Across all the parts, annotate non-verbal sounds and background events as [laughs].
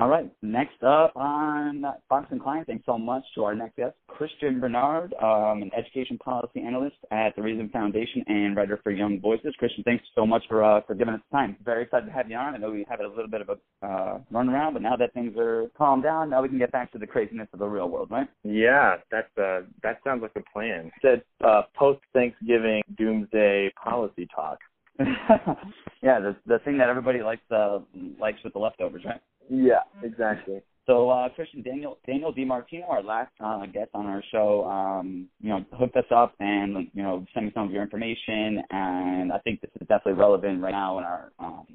All right. Next up on Fox and Klein, thanks so much to our next guest, Christian Barnard, um, an education policy analyst at the Reason Foundation and writer for Young Voices. Christian, thanks so much for uh, for giving us time. Very excited to have you on. I know we had a little bit of a uh, run around, but now that things are calmed down, now we can get back to the craziness of the real world, right? Yeah, that's uh, that sounds like a plan. Said uh, post Thanksgiving doomsday policy talk. [laughs] yeah, the the thing that everybody likes uh, likes with the leftovers, right? Yeah, exactly. So, uh, Christian Daniel Daniel DiMartino, our last uh, guest on our show, um, you know, hooked us up and you know sent me some of your information, and I think this is definitely relevant right now in our um,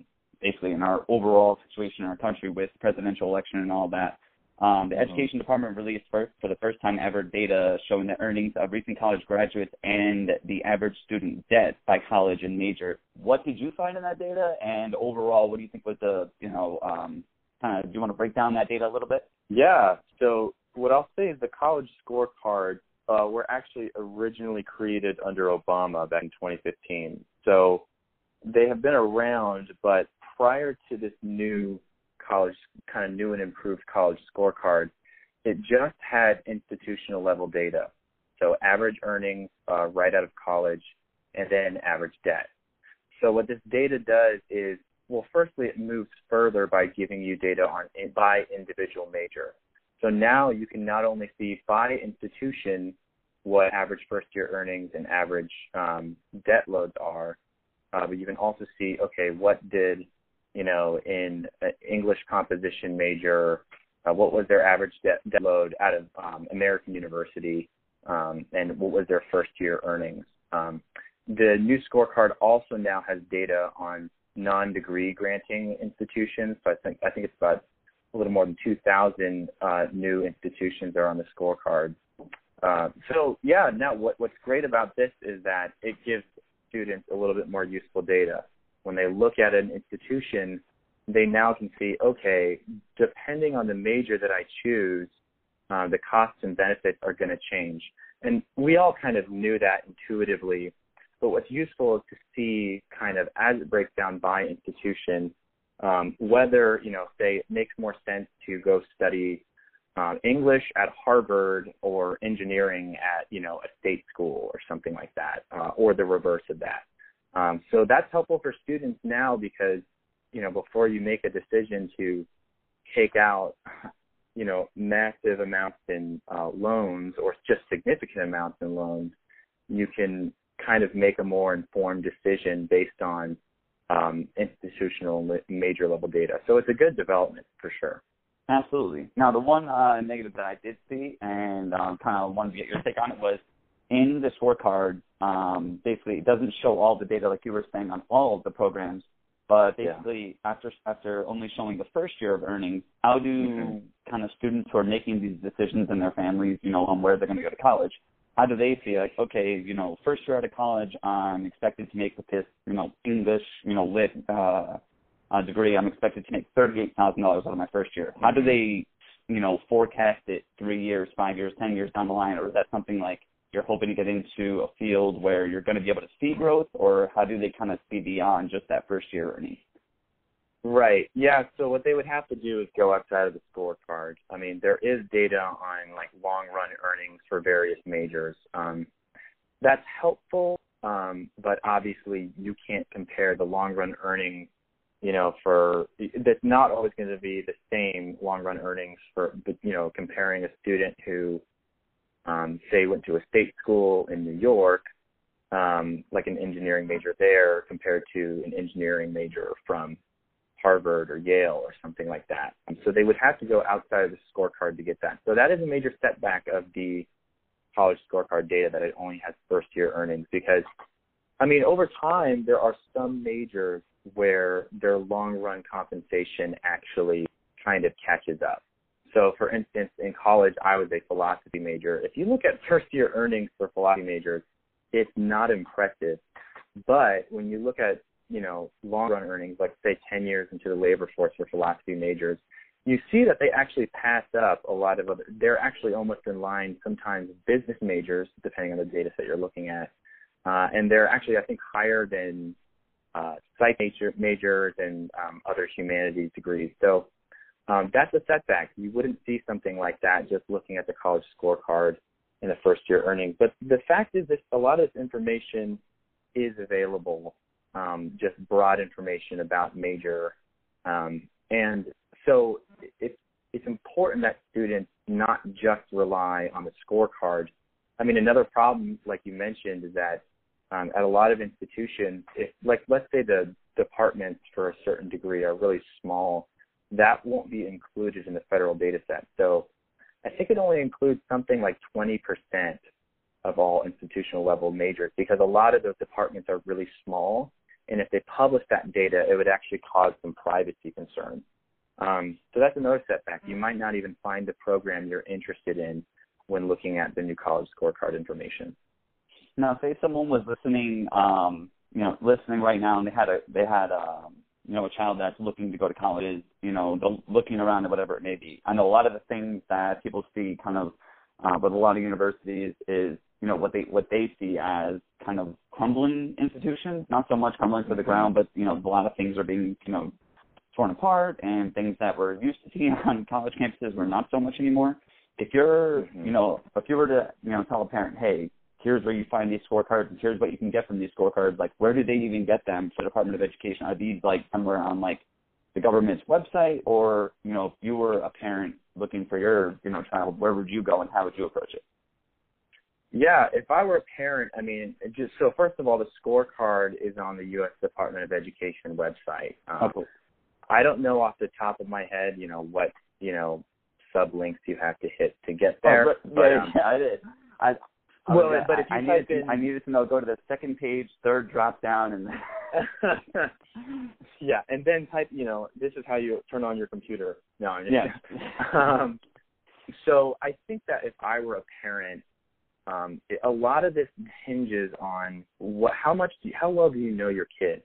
basically in our overall situation in our country with presidential election and all that. Um, the mm-hmm. Education Department released for, for the first time ever data showing the earnings of recent college graduates and the average student debt by college and major. What did you find in that data? And overall, what do you think was the you know um, kind of do you want to break down that data a little bit? Yeah. So what I'll say is the college scorecards uh, were actually originally created under Obama back in 2015. So they have been around, but prior to this new college, kind of new and improved college scorecard, it just had institutional level data. So average earnings uh, right out of college and then average debt. So what this data does is well, firstly, it moves further by giving you data on by individual major. So now you can not only see by institution what average first year earnings and average um, debt loads are, uh, but you can also see, okay, what did, you know, in English composition major, uh, what was their average debt, debt load out of um, American University, um, and what was their first year earnings. Um, the new scorecard also now has data on non-degree granting institutions. So I think I think it's about a little more than 2,000 uh, new institutions are on the scorecard. Uh, so yeah, now what, what's great about this is that it gives students a little bit more useful data. When they look at an institution, they now can see, okay, depending on the major that I choose, uh, the costs and benefits are going to change. And we all kind of knew that intuitively but what's useful is to see kind of as it breaks down by institution, um, whether, you know, say it makes more sense to go study uh, English at Harvard or engineering at, you know, a state school or something like that, uh, or the reverse of that. Um, so that's helpful for students now because, you know, before you make a decision to take out, you know, massive amounts in uh, loans or just significant amounts in loans, you can kind of make a more informed decision based on um, institutional major level data. So it's a good development for sure. Absolutely. Now, the one uh, negative that I did see and um, kind of wanted to get your take on it was in the scorecard, um, basically, it doesn't show all the data like you were saying on all of the programs, but basically, yeah. after after only showing the first year of earnings, how do mm-hmm. kind of students who are making these decisions in their families, you know, on where they're going to go to college, how do they feel? Like okay you know first year out of college i'm expected to make with this you know english you know lit uh, uh degree. I'm expected to make thirty eight thousand dollars out of my first year. How do they you know forecast it three years five years ten years down the line? Or is that something like you're hoping to get into a field where you're going to be able to see growth? Or how do they kind of see beyond just that first year earning Right. Yeah. So what they would have to do is go outside of the scorecard. I mean, there is data on like long run earnings for various majors. Um, that's helpful, um, but obviously you can't compare the long run earnings. You know, for that's not always going to be the same long run earnings for, you know, comparing a student who, um, say, went to a state school in New York, um, like an engineering major there, compared to an engineering major from Harvard or Yale or something like that. Um, so they would have to go outside of the scorecard to get that. So that is a major setback of the college scorecard data that it only has first year earnings because I mean over time there are some majors where their long run compensation actually kind of catches up. So for instance in college I was a philosophy major. If you look at first year earnings for philosophy majors, it's not impressive. But when you look at you know, long run earnings, like say 10 years into the labor force for philosophy majors, you see that they actually pass up a lot of other, they're actually almost in line sometimes business majors, depending on the data set you're looking at. Uh, and they're actually, I think, higher than uh, psych major, majors and um, other humanities degrees. So um, that's a setback. You wouldn't see something like that just looking at the college scorecard in the first year earnings. But the fact is that a lot of this information is available, um, just broad information about major. Um, and so it's, it's important that students not just rely on the scorecard. I mean, another problem, like you mentioned, is that um, at a lot of institutions, if like let's say the departments for a certain degree are really small, that won't be included in the federal data set. So I think it only includes something like 20% of all institutional level majors because a lot of those departments are really small. And if they publish that data, it would actually cause some privacy concerns. Um, so that's another setback. You might not even find the program you're interested in when looking at the new college scorecard information. Now, say someone was listening, um, you know, listening right now, and they had a they had um, you know a child that's looking to go to college, you know, looking around at whatever it may be. I know a lot of the things that people see, kind of, uh, with a lot of universities, is you know what they what they see as kind of crumbling institutions, not so much crumbling to the ground, but you know a lot of things are being you know torn apart, and things that we're used to seeing [laughs] on college campuses were not so much anymore. If you're, mm-hmm. you know, if you were to, you know, tell a parent, hey, here's where you find these scorecards and here's what you can get from these scorecards, like where do they even get them for the Department of Education? Are these like somewhere on like the government's website or, you know, if you were a parent looking for your, you know, child, where would you go and how would you approach it? Yeah, if I were a parent, I mean, just so first of all, the scorecard is on the U.S. Department of Education website. Um, okay. I don't know off the top of my head, you know, what you know sublinks you have to hit to get there. Oh, but, but, yeah, um, yeah, I did. I, well, okay. but if you I, type needed, in, I needed to know go to the second page, third drop down, and [laughs] yeah, and then type. You know, this is how you turn on your computer. No, yeah. [laughs] um, so I think that if I were a parent, um, it, a lot of this hinges on what, how much, do you, how well do you know your kid?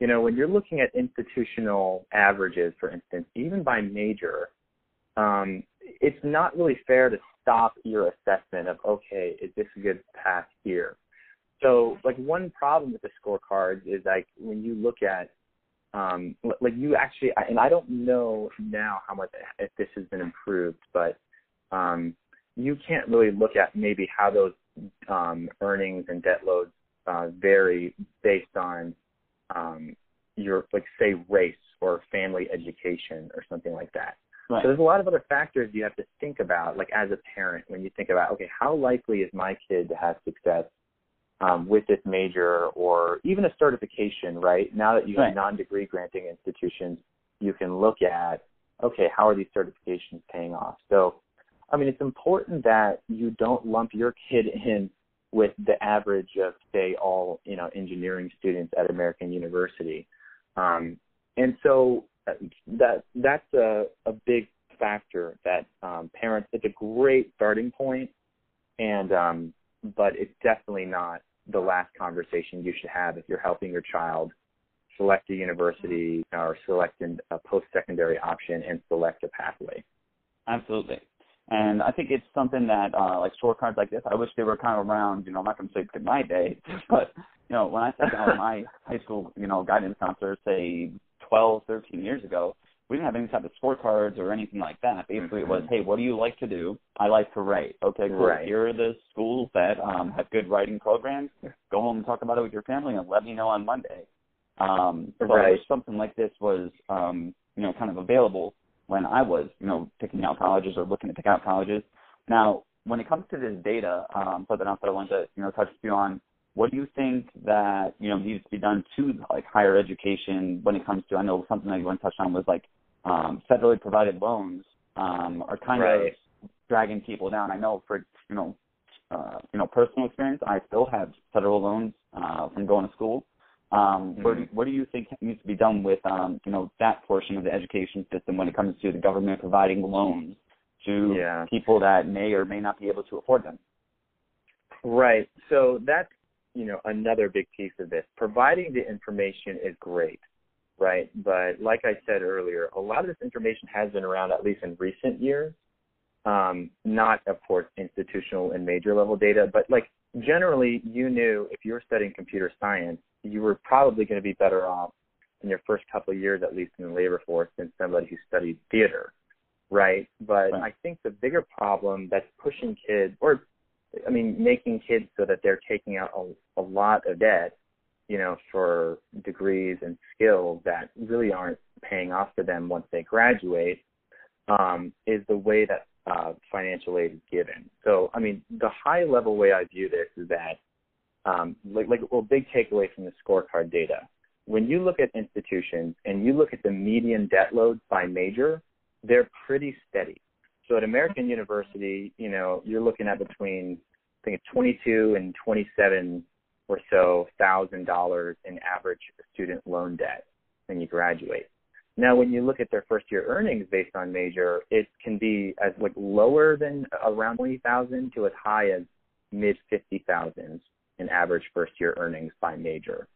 You know, when you're looking at institutional averages, for instance, even by major, um, it's not really fair to stop your assessment of okay, is this a good path here? So, like one problem with the scorecards is like when you look at um, like you actually, and I don't know now how much if this has been improved, but um, you can't really look at maybe how those um, earnings and debt loads uh, vary based on um, your like say race or family education or something like that. Right. So there's a lot of other factors you have to think about, like as a parent, when you think about, okay, how likely is my kid to have success um, with this major or even a certification, right? Now that you have non-degree granting institutions, you can look at, okay, how are these certifications paying off? So, I mean, it's important that you don't lump your kid in with the average of, say, all you know engineering students at American University. Um, and so that that's a, a big factor that um, parents it's a great starting point and um, but it's definitely not the last conversation you should have if you're helping your child select a university or select a post-secondary option and select a pathway. Absolutely. And I think it's something that, uh, like scorecards like this, I wish they were kind of around, you know, I'm not going to say in my day, [laughs] but, you know, when I sat down with my [laughs] high school, you know, guidance counselor, say 12, 13 years ago, we didn't have any type of scorecards or anything like that. Basically, it was, mm-hmm. hey, what do you like to do? I like to write. Okay, cool. Right. Here are the schools that um, have good writing programs. Go home and talk about it with your family, and let me know on Monday. Um, so right. I wish something like this was, um, you know, kind of available when I was, you know, picking out colleges or looking to pick out colleges. Now, when it comes to this data, um, something else that I wanted to, you know, touch with you on what do you think that you know needs to be done to like higher education when it comes to? I know something that you want to touch on was like um, federally provided loans um, are kind right. of dragging people down. I know for you know uh, you know personal experience, I still have federal loans uh, from going to school. Um, mm-hmm. what, do, what do you think needs to be done with um, you know that portion of the education system when it comes to the government providing loans to yeah. people that may or may not be able to afford them? Right. So that's you know another big piece of this. Providing the information is great, right? But like I said earlier, a lot of this information has been around at least in recent years. Um, not of course institutional and major level data, but like generally you knew if you were studying computer science, you were probably going to be better off in your first couple of years, at least in the labor force, than somebody who studied theater, right? But Right. I think the bigger problem that's pushing kids, or I mean, making kids so that they're taking out a, a lot of debt, you know, for degrees and skills that really aren't paying off for them once they graduate, um, is the way that uh, financial aid is given. So, I mean, the high level way I view this is that, um, like, like, well, big takeaway from the scorecard data. When you look at institutions and you look at the median debt loads by major, they're pretty steady. So at American University, you know, you're looking at between I think 22 and 27 or so thousand dollars in average student loan debt when you graduate. Now, when you look at their first year earnings based on major, it can be as like lower than around 20,000 to as high as mid 50,000 in average first year earnings by major.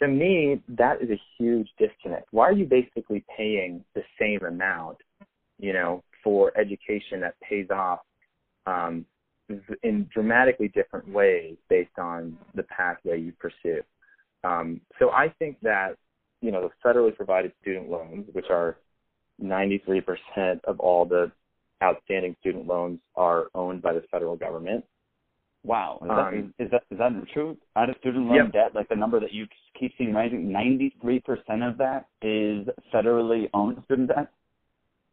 To me, that is a huge disconnect. Why are you basically paying the same amount, you know, for education that pays off um, in dramatically different ways based on the pathway you pursue? Um, so I think that you know, the federally provided student loans, which are 93% of all the outstanding student loans are owned by the federal government. Wow, is, Um, that, is, that is that true? Out of student loan Yep. debt, like the number that you keep seeing rising, 93% of that is federally owned student debt.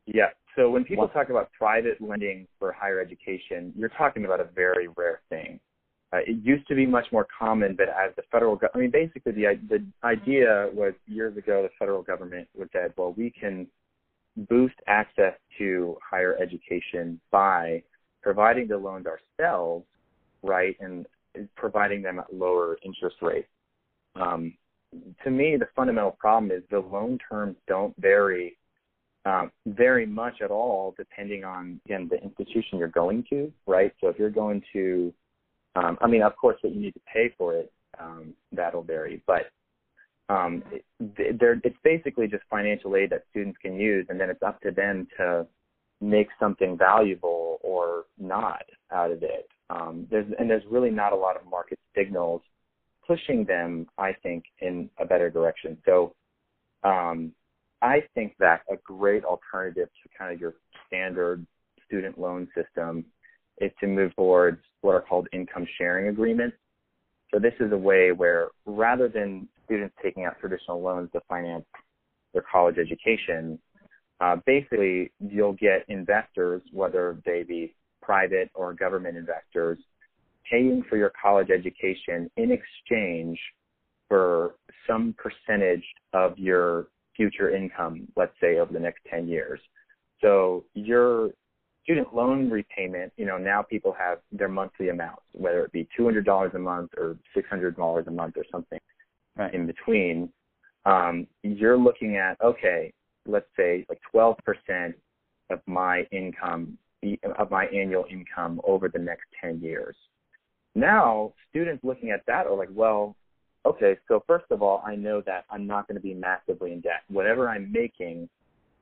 Yeah. So when people Wow. talk about private lending for higher education, you're talking about a very rare thing. Uh, it used to be much more common, but as the federal, go- I mean, basically the the idea was years ago the federal government was said, well, we can boost access to higher education by providing the loans ourselves, right, and providing them at lower interest rates. Um, to me, the fundamental problem is the loan terms don't vary um, very much at all, depending on again the institution you're going to, right? So if you're going to um, I mean, of course, what you need to pay for it um, that'll vary, but um, it, it's basically just financial aid that students can use, and then it's up to them to make something valuable or not out of it. Um, there's and there's really not a lot of market signals pushing them, I think, in a better direction. So um, I think that a great alternative to kind of your standard student loan system is to move towards what are called income sharing agreements. So this is a way where rather than students taking out traditional loans to finance their college education, uh, basically you'll get investors, whether they be private or government investors, paying for your college education in exchange for some percentage of your future income, let's say over the next 10 years. So your student loan repayment, you know, now people have their monthly amounts, whether it be $200 a month or $600 a month or something Right. in between. Um, you're looking at, okay, let's say like 12% of my income, of my annual income over the next 10 years. Now, students looking at that are like, well, okay, so first of all, I know that I'm not going to be massively in debt. Whatever I'm making,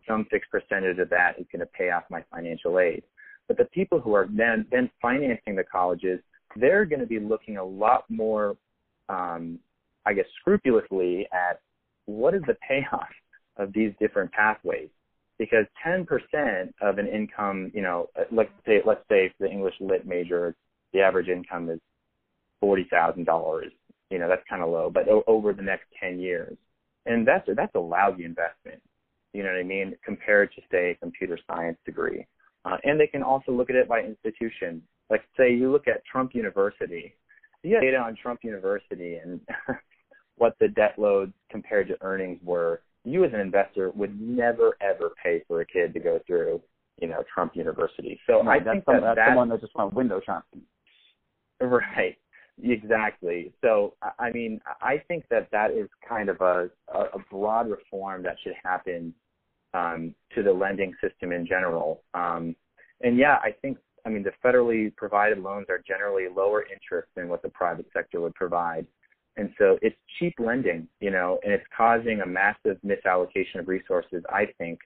some fixed percentage of that is going to pay off my financial aid. But the people who are then then financing the colleges, they're going to be looking a lot more, um, I guess, scrupulously at what is the payoff of these different pathways. Because 10% of an income, you know, let's say let's say for the English lit major, the average income is forty thousand dollars. You know, that's kind of low, but o- over the next 10 years, and that's that's a lousy investment you know what I mean, compared to say a computer science degree. Uh, and they can also look at it by institution. Like say you look at Trump University, you have data on Trump University and [laughs] what the debt load compared to earnings were. You as an investor would never ever pay for a kid to go through, you know, Trump University. So No, I that's think some, that that's that the one that just went window shopping. Right. Exactly. So, I- mean, I think that that is kind of a, a a broad reform that should happen um, to the lending system in general. Um, and yeah, I think, I mean, the federally provided loans are generally lower interest than what the private sector would provide. And so it's cheap lending, you know, and it's causing a massive misallocation of resources, I think,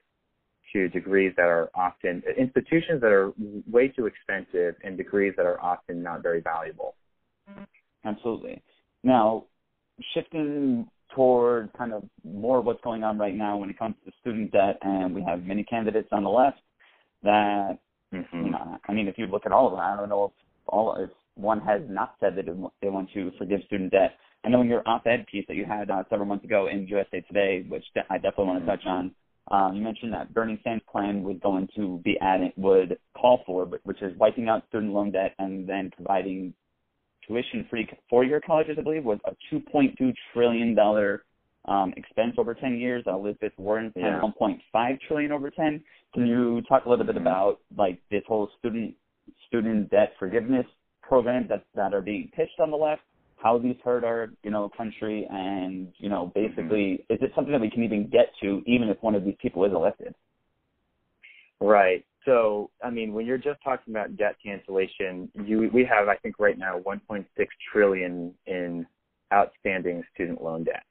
to degrees that are often institutions that are way too expensive and degrees that are often not very valuable. Absolutely. Now, shifting toward kind of more of what's going on right now when it comes to student debt, and we have many candidates on the left that, mm-hmm. you know, I mean, if you look at all of them, I don't know if all if one has not said that they want to forgive student debt. I know in your op-ed piece that you had uh, several months ago in USA Today, which I definitely want to touch on, um, you mentioned that Bernie Sanders' plan was going to be adding would call for, which is wiping out student loan debt and then providing tuition-free four-year colleges. I believe was a 2.2 trillion dollar um, expense over 10 years. Uh, Elizabeth Warren's yeah. 1.5 trillion over 10. Can you talk a little bit mm-hmm. about like this whole student student debt forgiveness programs that that are being pitched on the left? How these hurt our you know country, and you know basically, mm-hmm. is it something that we can even get to, even if one of these people is elected? Right. So, I mean, when you're just talking about debt cancellation, you we have, I think, right now 1.6 trillion in outstanding student loan debt.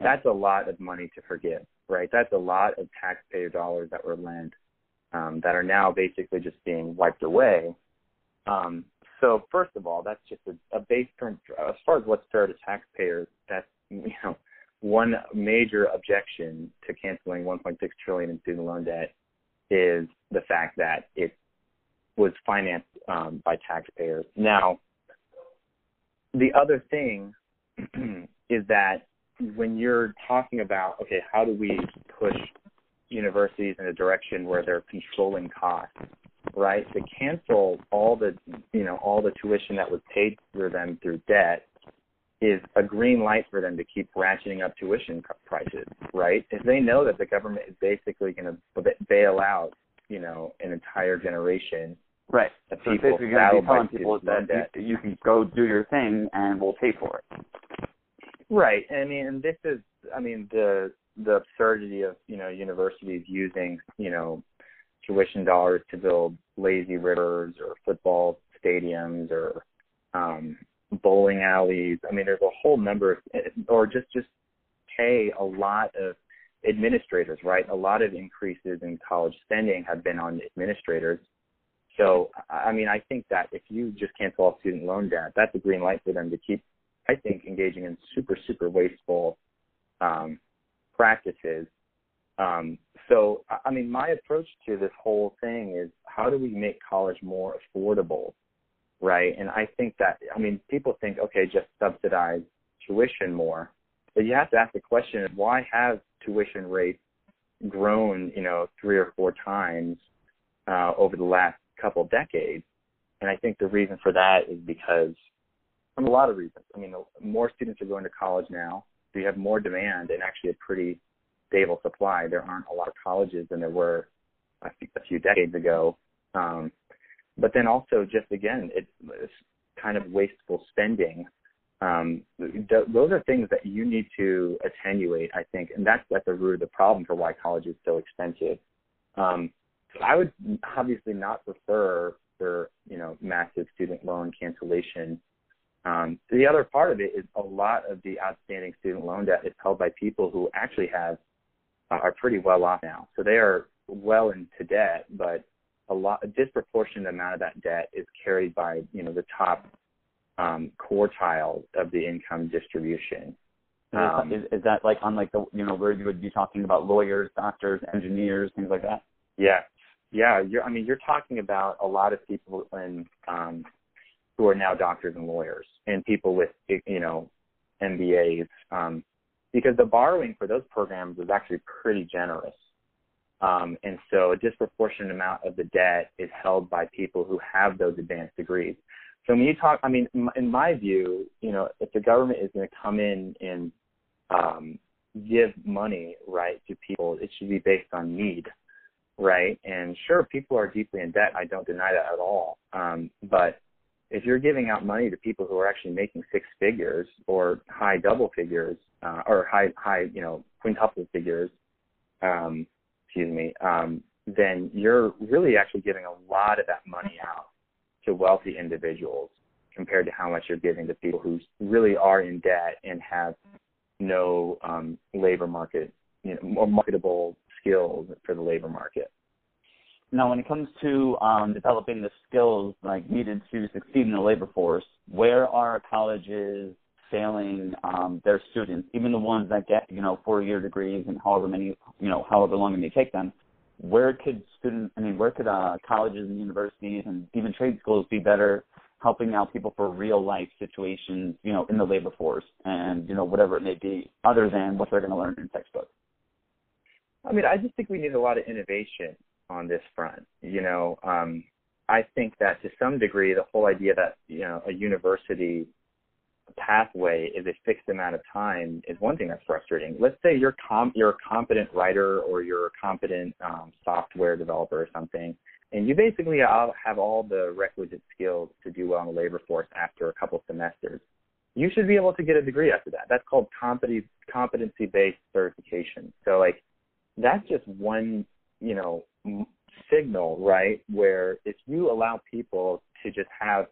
That's a lot of money to forgive, right? That's a lot of taxpayer dollars that were lent um, that are now basically just being wiped away. Um, so, first of all, that's just a, a base term. As far as what's fair to taxpayers, that's you know one major objection to canceling 1.6 trillion in student loan debt is the fact that it was financed um, by taxpayers. Now, the other thing [clears throat] is that when you're talking about, okay, how do we push universities in a direction where they're controlling costs, right? To cancel all the, you know, all the tuition that was paid for them through debt is a green light for them to keep ratcheting up tuition prices, right? If they know that the government is basically going to bail out, you know, an entire generation Right. So people basically going to be telling people that you, you can go do your thing and we'll pay for it. Right. I mean, and this is, I mean, the the absurdity of you know universities using you know tuition dollars to build lazy rivers or football stadiums or um, bowling alleys. I mean, there's a whole number of, or just just pay a lot of administrators, right? A lot of increases in college spending have been on administrators. So, I mean, I think that if you just cancel all student loan debt, that's a green light for them to keep, I think, engaging in super, super wasteful um, practices. Um, so, I mean, my approach to this whole thing is how do we make college more affordable right? And I think that, I mean, people think, okay, just subsidize tuition more. But you have to ask the question, why have tuition rates grown, you know, three or four times uh, over the last couple decades? And I think the reason for that is because, from a lot of reasons. I mean, more students are going to college now. So you have more demand and actually a pretty stable supply. There aren't a lot of colleges than there were a few decades ago. Um, but then also just again, it's, it's kind of wasteful spending. Um, th- those are things that you need to attenuate, I think, and that's at the root of the problem for why college is so expensive. Um, I would obviously not prefer for you know massive student loan cancellation. Um, the other part of it is a lot of the outstanding student loan debt is held by people who actually have uh, are pretty well off now, so they are well into debt, but a lot, a disproportionate amount of that debt is carried by, you know, the top um, quartile of the income distribution. Um, is, is that like on like the, you know, where you would be talking about lawyers, doctors, engineers, things like that? Yeah, yeah. You're, I mean, you're talking about a lot of people in, um, who are now doctors and lawyers, and people with, you know, MBAs, um, because the borrowing for those programs is actually pretty generous. Um, and so a disproportionate amount of the debt is held by people who have those advanced degrees. So when you talk, I mean, in my view, you know, if the government is going to come in and um, give money, right, to people, it should be based on need, right? And sure, people are deeply in debt. I don't deny that at all. Um, but if you're giving out money to people who are actually making six figures or high double figures uh, or high, high, you know, quintuple figures, um, excuse me, um, then you're really actually giving a lot of that money out to wealthy individuals compared to how much you're giving to people who really are in debt and have no um, labor market, you know, more marketable skills for the labor market. Now, when it comes to um, developing the skills like needed to succeed in the labor force, where are colleges failing um, their students, even the ones that get you know four year degrees and however many you know however long it may take them. Where could students? I mean, where could uh, colleges and universities and even trade schools be better helping out people for real life situations, you know, in the labor force and you know whatever it may be, other than what they're going to learn in textbooks. I mean, I just think we need a lot of innovation on this front. You know, um, I think that to some degree, the whole idea that you know a university pathway is a fixed amount of time is one thing that's frustrating. Let's say you're you're a competent writer or you're a competent um, software developer or something, and you basically have all the requisite skills to do well in the labor force after a couple semesters. You should be able to get a degree after that. That's called competency competency based certification. So like that's just one you know signal, right? Where if you allow people to just have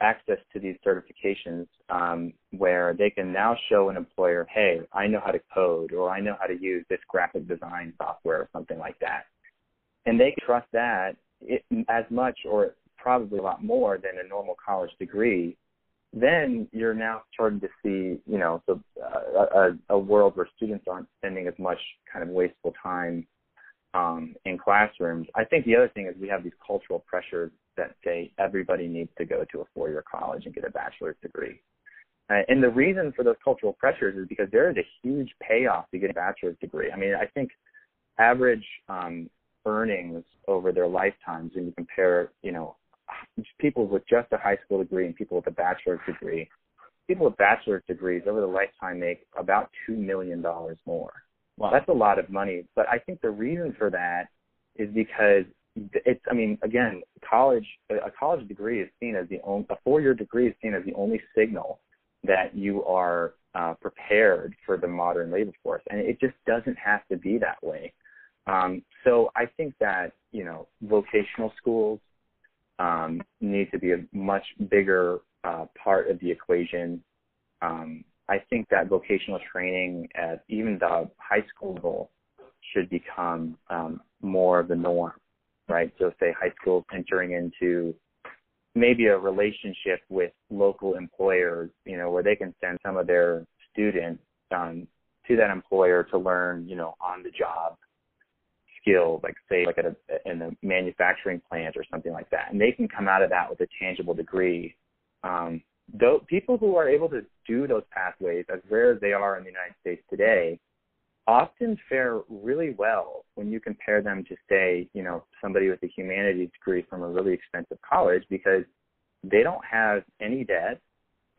access to these certifications um, where they can now show an employer, hey, I know how to code or I know how to use this graphic design software or something like that. And they can trust that it, as much or probably a lot more than a normal college degree. Then you're now starting to see, you know, so, uh, a, a world where students aren't spending as much kind of wasteful time um, in classrooms. I think the other thing is we have these cultural pressures that say everybody needs to go to a four-year college and get a bachelor's degree. Uh, and the reason for those cultural pressures is because there is a huge payoff to get a bachelor's degree. I mean, I think average um, earnings over their lifetimes, when you compare, you know, people with just a high school degree and people with a bachelor's degree, people with bachelor's degrees over the lifetime make about two million dollars more. Wow. That's a lot of money. But I think the reason for that is because it's I mean again college a college degree is seen as the only a four year degree is seen as the only signal that you are uh, prepared for the modern labor force. And it just doesn't have to be that way. Um, so I think that you know vocational schools um, need to be a much bigger uh, part of the equation. Um, I think that vocational training at even the high school level should become um, more of the norm, right? So say high schools entering into maybe a relationship with local employers, you know, where they can send some of their students um, to that employer to learn, you know, on the job skills, like say like at a in a manufacturing plant or something like that, and they can come out of that with a tangible degree. Um, though people who are able to do those pathways, as rare as they are in the United States today, often fare really well when you compare them to say, you know, somebody with a humanities degree from a really expensive college because they don't have any debt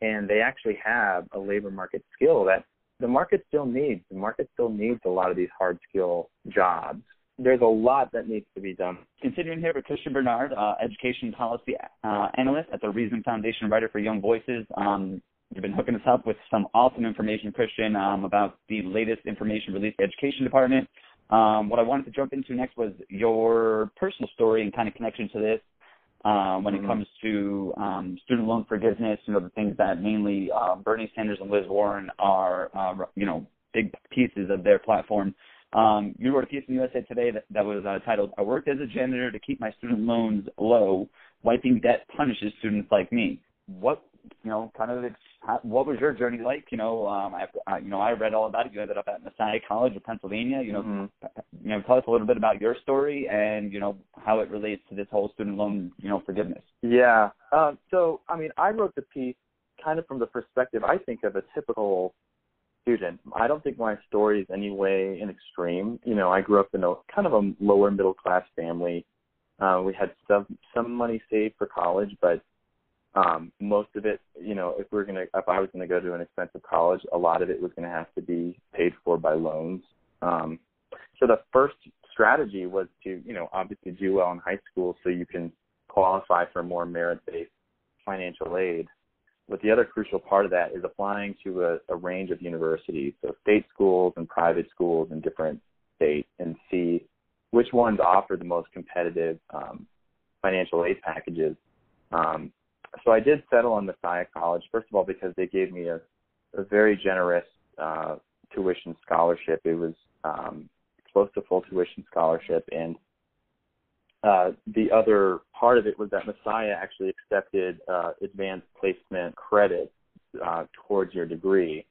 and they actually have a labor market skill that the market still needs. The market still needs a lot of these hard skill jobs there's a lot that needs to be done. Continuing here with Christian Barnard, uh, education policy uh, analyst at the Reason Foundation, writer for Young Voices. Um, you've been hooking us up with some awesome information, Christian, um, about the latest information released by the Education Department. Um, what I wanted to jump into next was your personal story and kind of connection to this. Uh, when mm-hmm. it comes to um, student loan forgiveness, you know the things that mainly uh, Bernie Sanders and Liz Warren are, uh, you know, big pieces of their platform. Um, you wrote a piece in USA Today that, that was uh, titled "I worked as a janitor to keep my student loans low. Wiping debt punishes students like me." What you know, kind of, what was your journey like? You know, um, I, I, you know, I read all about it. You ended up at Messiah College of Pennsylvania. You know, mm-hmm. you know, tell us a little bit about your story and you know how it relates to this whole student loan, you know, forgiveness. Yeah. Um, so, I mean, I wrote the piece kind of from the perspective I think of a typical student. I don't think my story is any way an extreme. You know, I grew up in a kind of a lower middle class family. Uh, we had some some money saved for college, but um, most of it, you know, if we're gonna, if I was gonna go to an expensive college, a lot of it was gonna have to be paid for by loans. Um, so the first strategy was to, you know, obviously do well in high school so you can qualify for more merit-based financial aid. But the other crucial part of that is applying to a, a range of universities, so state schools and private schools in different states, and see which ones offer the most competitive um, financial aid packages. Um, so I did settle on Messiah College, first of all, because they gave me a, a very generous uh, tuition scholarship. It was um, close to full tuition scholarship, and uh, the other part of it was that Messiah actually accepted uh, advanced placement credit uh, towards your degree.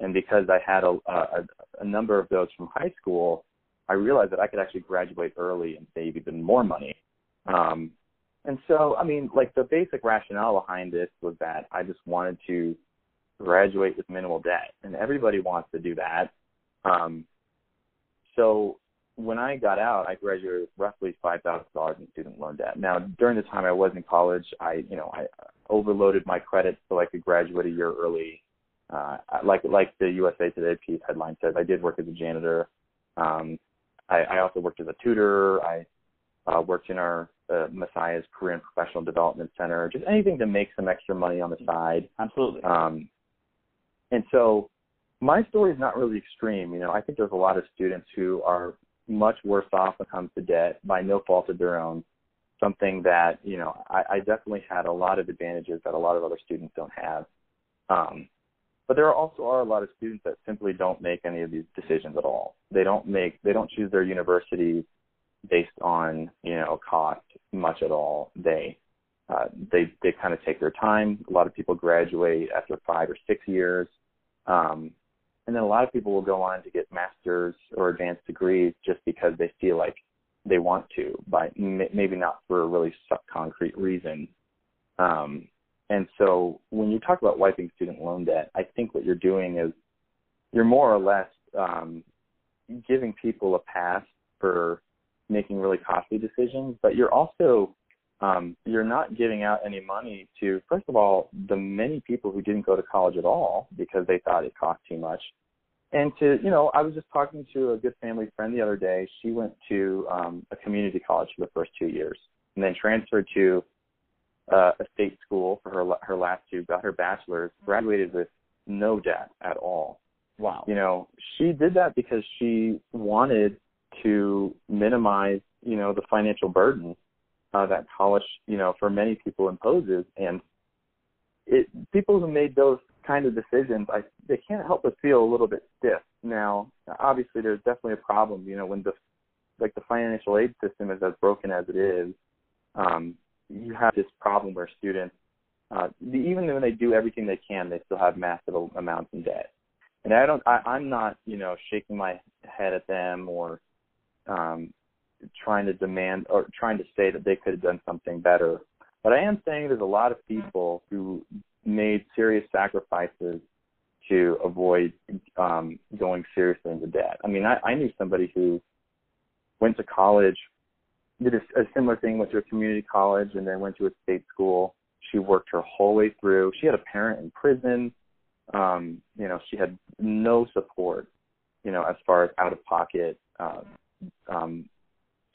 And because I had a, a, a number of those from high school, I realized that I could actually graduate early and save even more money. Um, and so, I mean, like the basic rationale behind this was that I just wanted to graduate with minimal debt, and everybody wants to do that. Um, so when I got out, I graduated with roughly five thousand dollars in student loan debt. Now, during the time I was in college, I, you know, I overloaded my credit so I could graduate a year early. Uh, like like the USA Today piece headline says, I did work as a janitor. Um, I, I also worked as a tutor. I uh, worked in our uh, Messiah's Career and Professional Development Center. Just anything to make some extra money on the side. Absolutely. Um, and so my story is not really extreme. You know, I think there's a lot of students who are much worse off when it comes to debt by no fault of their own. Something that you know I, I definitely had a lot of advantages that a lot of other students don't have. Um, but there also are a lot of students that simply don't make any of these decisions at all. They don't make they don't choose their university based on you know cost much at all. They uh, they they kind of take their time. A lot of people graduate after five or six years. Um, and then a lot of people will go on to get masters or advanced degrees just because they feel like they want to, but maybe not for a really concrete reason. Um, and so when you talk about wiping student loan debt, I think what you're doing is you're more or less um, giving people a pass for making really costly decisions, but you're also um, you're not giving out any money to, first of all, the many people who didn't go to college at all because they thought it cost too much. And to, you know, I was just talking to a good family friend the other day. She went to um, a community college for the first two years and then transferred to uh, a state school for her her last two, got her bachelor's, graduated with no debt at all. Wow. You know, she did that because she wanted to minimize, you know, the financial burden uh, that college, you know, for many people imposes. And it people who made those kind of decisions, I they can't help but feel a little bit stiff. Now, obviously, there's definitely a problem. You know, when the like the financial aid system is as broken as it is, um, you have this problem where students, uh, even when they do everything they can, they still have massive amounts in debt. And I don't, I, I'm not, you know, shaking my head at them or um, trying to demand or trying to say that they could have done something better. But I am saying there's a lot of people who made serious sacrifices to avoid um, going seriously into debt. I mean, I, I knew somebody who went to college, did a, a similar thing, went to a community college, and then went to a state school. She worked her whole way through. She had a parent in prison. Um, you know, she had no support, you know, as far as out of pocket uh, um,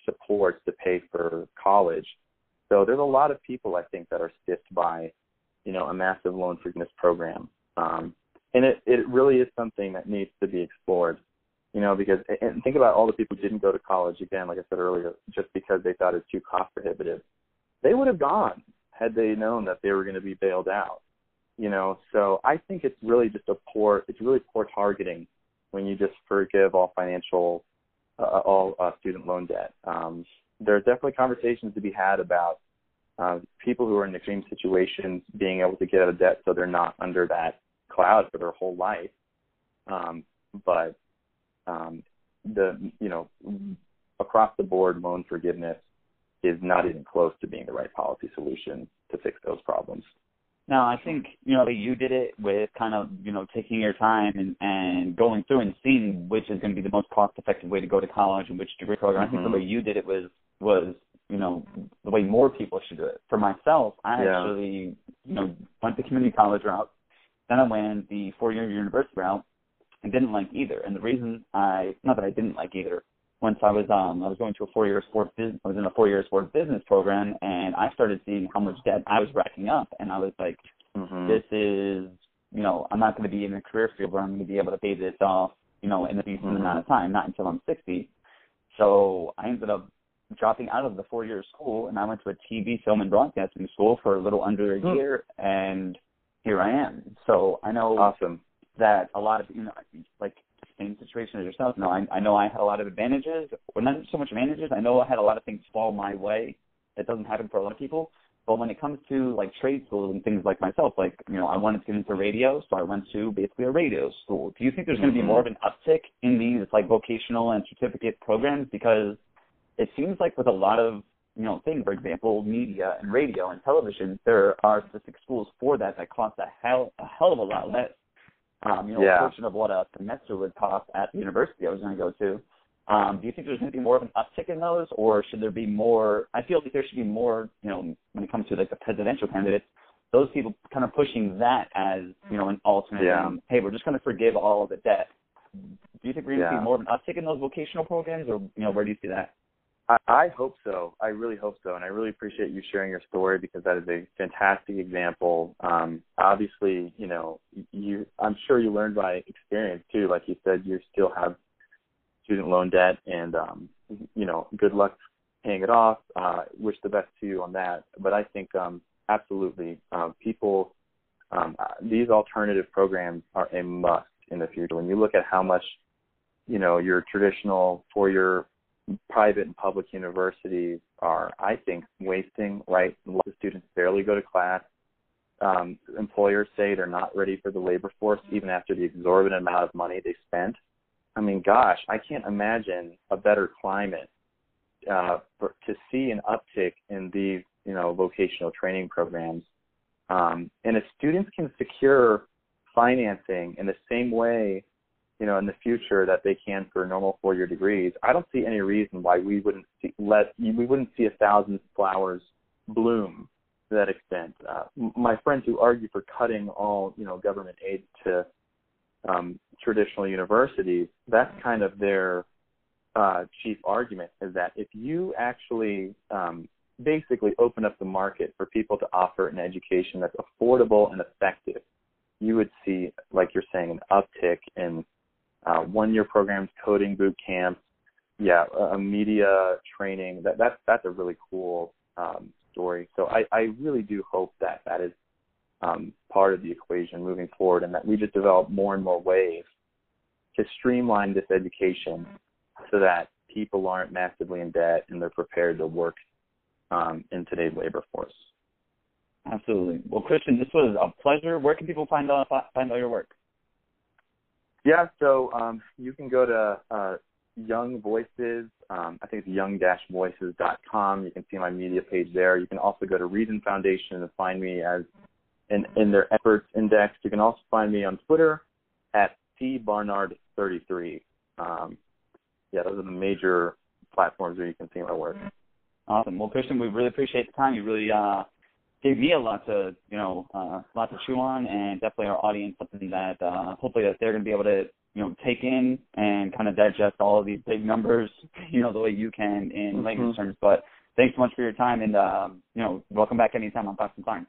supports to pay for college. So there's a lot of people I think that are stiffed by, you know, a massive loan forgiveness program. Um, and it, it really is something that needs to be explored, you know, because and think about all the people who didn't go to college again, like I said earlier, just because they thought it was too cost prohibitive. They would have gone had they known that they were going to be bailed out, you know. So I think it's really just a poor, it's really poor targeting when you just forgive all financial uh, all uh, student loan debt. Um, there's definitely conversations to be had about uh, people who are in extreme situations being able to get out of debt so they're not under that cloud for their whole life. Um, but um, the you know across the board loan forgiveness is not even close to being the right policy solution to fix those problems. No, I think you know you did it with kind of you know taking your time and and going through and seeing which is going to be the most cost effective way to go to college and which degree program. Mm-hmm. I think the mm-hmm. way you did it was was you know the way more people should do it. For myself, I yeah. actually you know went the community college route, then I went the four year university route, and didn't like either. And the reason I not that I didn't like either, once I was um I was going to a four year sports business I was in a four year sports business program and I started seeing how much debt I was racking up and I was like, mm-hmm. This is you know, I'm not gonna be in a career field where I'm gonna be able to pay this off, you know, in a decent mm-hmm. amount of time, not until I'm sixty. So I ended up dropping out of the four year school and I went to a TV film and broadcasting school for a little under a mm-hmm. year and here I am. So I know awesome that a lot of you know like same situation as yourself. No, I, I know I had a lot of advantages, or not so much advantages. I know I had a lot of things fall my way. That doesn't happen for a lot of people. But when it comes to like trade schools and things like myself, like you know, I wanted to get into radio, so I went to basically a radio school. Do you think there's going to be Mm-hmm. more of an uptick in these like vocational and certificate programs because it seems like with a lot of you know things, for example, media and radio and television, there are specific schools for that that cost a hell a hell of a lot less. Um, you know, Yeah. a portion of what a semester would cost at the university I was going to go to. Um, do you think there's going to be more of an uptick in those, or should there be more? I feel like there should be more. You know, when it comes to like the presidential candidates, those people kind of pushing that as you know an alternate. Yeah. and, hey, we're just going to forgive all of the debt. Do you think we're going to Yeah. see more of an uptick in those vocational programs, or you know, where do you see that? I, hope so. I really hope so, and I really appreciate you sharing your story because that is a fantastic example. Um, obviously, you know, you. I'm sure you learned by experience too. Like you said, you still have student loan debt, and um, you know, good luck paying it off. Uh, wish the best to you on that. But I think um, absolutely, um, people. Um, uh, these alternative programs are a must in the future. When you look at how much, you know, your traditional four-year private and public universities are, I think, wasting, right? Lots of students barely go to class. Um, employers say they're not ready for the labor force even after the exorbitant amount of money they spent. I mean, gosh, I can't imagine a better climate uh, for, to see an uptick in these, you know, vocational training programs. Um, and if students can secure financing in the same way you know, in the future that they can for normal four-year degrees, I don't see any reason why we wouldn't see, let we wouldn't see a thousand flowers bloom to that extent. Uh, my friends who argue for cutting all you know government aid to um, traditional universities, that's kind of their uh, chief argument is that if you actually um, basically open up the market for people to offer an education that's affordable and effective, you would see, like you're saying, an uptick in uh, one-year programs, coding boot camps, yeah, a media training. That that's that's a really cool um, story. So I, I really do hope that that is um, part of the equation moving forward, and that we just develop more and more ways to streamline this education so that people aren't massively in debt and they're prepared to work um, in today's labor force. Absolutely. Well, Christian, this was a pleasure. Where can people find out find all your work? Yeah, so um, you can go to uh, Young Voices. Um, I think it's young-voices.com. You can see my media page there. You can also go to Reason Foundation and find me as in, in their efforts index. You can also find me on Twitter at cbarnard33. Um, yeah, those are the major platforms where you can see my work. Awesome. Well, Christian, we really appreciate the time. You really uh, gave me a lot to, you know, uh, lot to chew on, and definitely our audience something that uh, hopefully that they're going to be able to, you know, take in and kind of digest all of these big numbers, [laughs] you know, the way you can in Mhm. layman's terms. But thanks so much for your time, and um, you know, welcome back anytime on Fox and Klein.